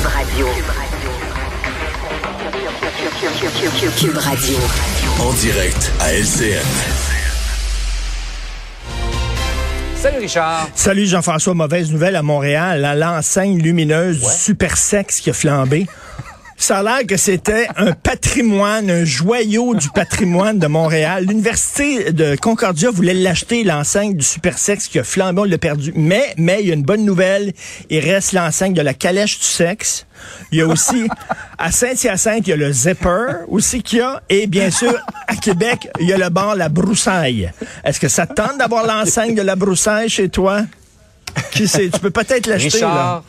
Cube Radio. Cube Radio. En direct à LCN. Salut Richard. Salut Jean-François, mauvaise nouvelle à Montréal, à l'enseigne lumineuse du super sexe qui a flambé. Ça a l'air que c'était un patrimoine, un joyau du patrimoine de Montréal. L'université de Concordia voulait l'acheter, l'enseigne du super sexe qui a flambé, on l'a perdu. Mais, mais, il y a une bonne nouvelle. Il reste l'enseigne de la calèche du sexe. Il y a aussi, à Saint-Hyacinthe, il y a le Zipper aussi qu'il y a. Et bien sûr, à Québec, il y a le bar La Broussaille. Est-ce que ça te tente d'avoir l'enseigne de La Broussaille chez toi? Qui sait? Tu peux peut-être l'acheter, là.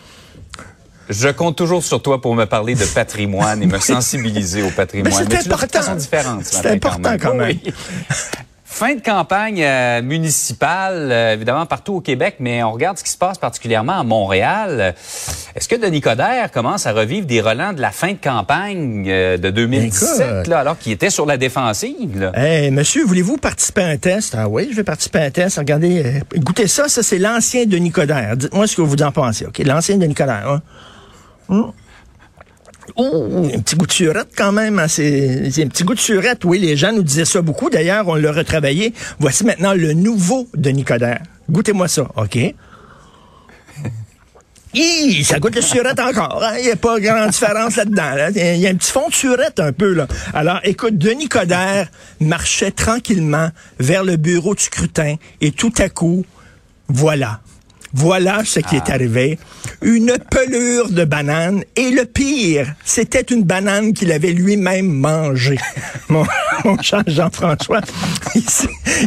Je compte toujours sur toi pour me parler de patrimoine et me sensibiliser au patrimoine. Mais c'est tu de important. façon différente. ce C'est matin, important quand même. Fin de campagne euh, municipale, euh, évidemment partout au Québec, mais on regarde ce qui se passe particulièrement à Montréal. Est-ce que Denis Coderre commence à revivre des relents de la fin de campagne euh, de 2017, Écoute. là, alors qu'il était sur la défensive? Là? Hey, monsieur, voulez-vous participer à un test? Ah oui, je vais participer à un test. Regardez, goûtez ça. Ça, c'est l'ancien de Nicodère. Dites-moi ce que vous en pensez, OK? L'ancien de Nicodère. Hein? Hum. Ouh, un petit goût de surette quand même. hein, C'est un petit goût de surette. Oui, les gens nous disaient ça beaucoup. D'ailleurs, on l'a retravaillé. Voici maintenant le nouveau de Nicodère. Goûtez-moi ça, OK? Hi, ça goûte le surette encore. hein? Il n'y a pas grande différence là-dedans. là. Il y a un petit fond de surette un peu. là. Alors, écoute, Denis Coderre marchait tranquillement vers le bureau du scrutin et tout à coup, voilà. Voilà ce qui est arrivé. Une pelure de banane. Et le pire, c'était une banane qu'il avait lui-même mangée. Mon, mon cher Jean-François,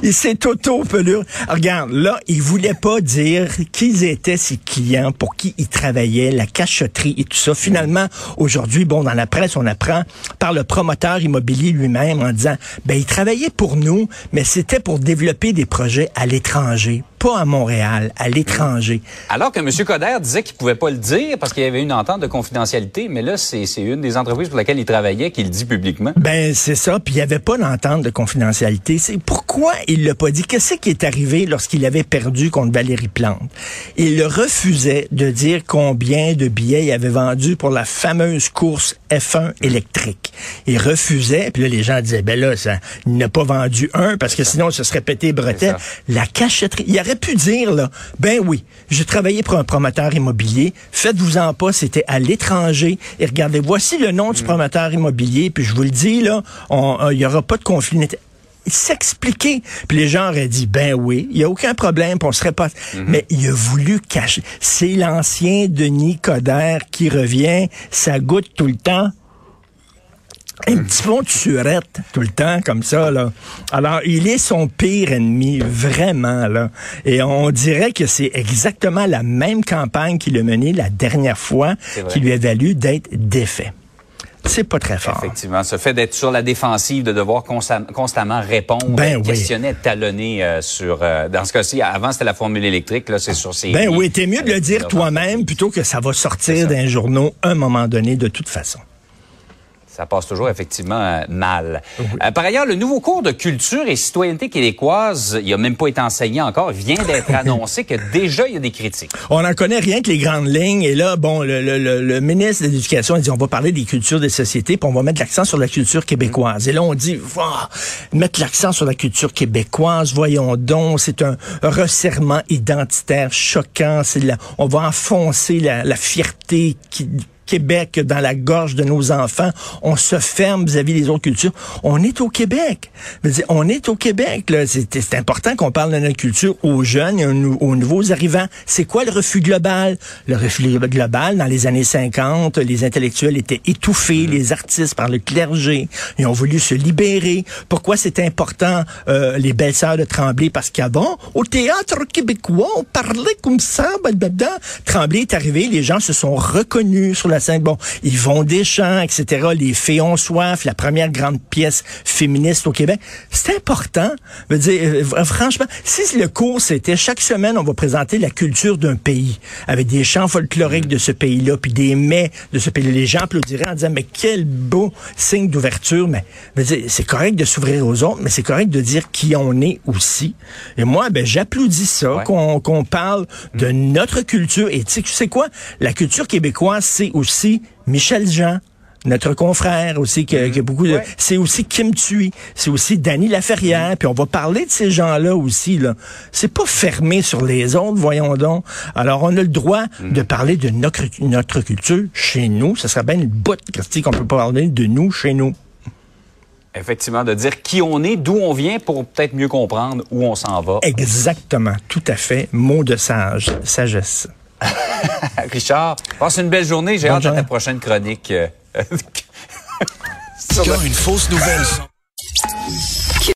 il s'est- auto-pelure. Regarde, là, il voulait pas dire qui étaient ses clients, pour qui il travaillait, la cachotterie et tout ça. Finalement, aujourd'hui, bon, dans la presse, on apprend par le promoteur immobilier lui-même en disant, ben, il travaillait pour nous, mais c'était pour développer des projets à l'étranger, pas à Montréal, à l'étranger. Alors que M. Coderre disait qu'il pouvait pas le dire parce qu'il y avait une entente de confidentialité, mais là, c'est c'est une des entreprises pour laquelle il travaillait qui le dit publiquement. Ben, c'est ça. Puis il n'y avait pas d'entente de confidentialité. C'est pourquoi il l'a pas dit. Qu'est-ce qui est arrivé lorsqu'il avait perdu contre Valérie Plante? Il refusait de dire combien de billets il avait vendu pour la fameuse course F1 électrique. Il refusait. Puis là, les gens disaient, ben là, ça, il n'a pas vendu un parce que sinon, ce serait pété bretelle. La cachetterie. Il aurait pu dire, là, ben oui, j'ai travaillé pour un promoteur immobilier. Faites-vous-en pas, c'était à l'étranger. Et regardez, voici le nom du promoteur immobilier. Puis je vous le dis, là, on- euh, il n'y aura pas de conflit. s'expliquer. Puis les gens auraient dit, ben oui, il n'y a aucun problème, on serait pas... Mais il a voulu cacher. C'est l'ancien Denis Coderre qui revient, ça goûte tout le temps. Un petit fond de surette tout le temps comme ça là. Alors il est son pire ennemi vraiment là. Et on dirait que c'est exactement la même campagne qu'il a menée la dernière fois qui lui a valu d'être défait. C'est pas très fort. Effectivement, ce fait d'être sur la défensive, de devoir consta- constamment répondre, Ben questionner, talonné euh, sur. euh, dans ce cas-ci, avant c'était la formule électrique, là c'est sur ces. Ben oui, t'es mieux de le dire toi-même plutôt que ça va sortir d'un journaux un moment donné de toute façon. Ça passe toujours effectivement euh, mal. Euh, par ailleurs, le nouveau cours de culture et citoyenneté québécoise, il a même pas été enseigné encore, vient d'être annoncé que déjà il y a des critiques. On n'en connaît rien que les grandes lignes. Et là, bon, le, le- le- le ministre de l'Éducation a dit on va parler des cultures des sociétés, puis on va mettre l'accent sur la culture québécoise. Et là, on dit Wah, mettre l'accent sur la culture québécoise, voyons donc, c'est un resserrement identitaire choquant. La- on va enfoncer la, la fierté qui Québec dans la gorge de nos enfants. On se ferme vis-à-vis des autres cultures. On est au Québec. On est au Québec. C'est important qu'on parle de notre culture aux jeunes et aux, nou- aux nouveaux arrivants. C'est quoi le refus global? Le refus global, dans les années 50, les intellectuels étaient étouffés, les artistes par le clergé. Ils ont voulu se libérer. Pourquoi c'est important, euh, les belles-sœurs de Tremblay? Parce qu'avant, au théâtre québécois, on parlait comme ça. blablabla. Tremblay est arrivé, les gens se sont reconnus sur la scène. Bon, Yvon Deschamps, etc., Les Fées ont soif, la première grande pièce féministe au Québec. C'est important. Je veux dire, euh, franchement, si le cours c'était chaque semaine, on va présenter la culture d'un pays avec des chants folkloriques de ce pays-là, puis des mets de ce pays-là. Les gens applaudiraient en disant, mais quel beau signe d'ouverture. Mais je veux dire, c'est correct de s'ouvrir aux autres, mais c'est correct de dire qui on est aussi. Et moi, ben, j'applaudis ça, Ouais. qu'on parle de notre culture. Et tu sais quoi? La culture québécoise, c'est aussi aussi Michel Jean notre confrère aussi, qui, a- qui a beaucoup de... C'est aussi Kim Thuy, c'est aussi Danny Laferrière, puis on va parler de ces gens-là aussi. là. C'est pas fermé sur les autres, voyons donc. Alors, on a le droit de parler de notre, notre culture chez nous. Ça serait bien une botte, Christy, qu'on peut parler de nous chez nous. Effectivement, de dire qui on est, d'où on vient pour peut-être mieux comprendre où on s'en va. Exactement, tout à fait. Mot de sage, sagesse. Richard, passe une belle journée. J'ai hâte à ta prochaine chronique. euh, sur le- Quand une fausse nouvelle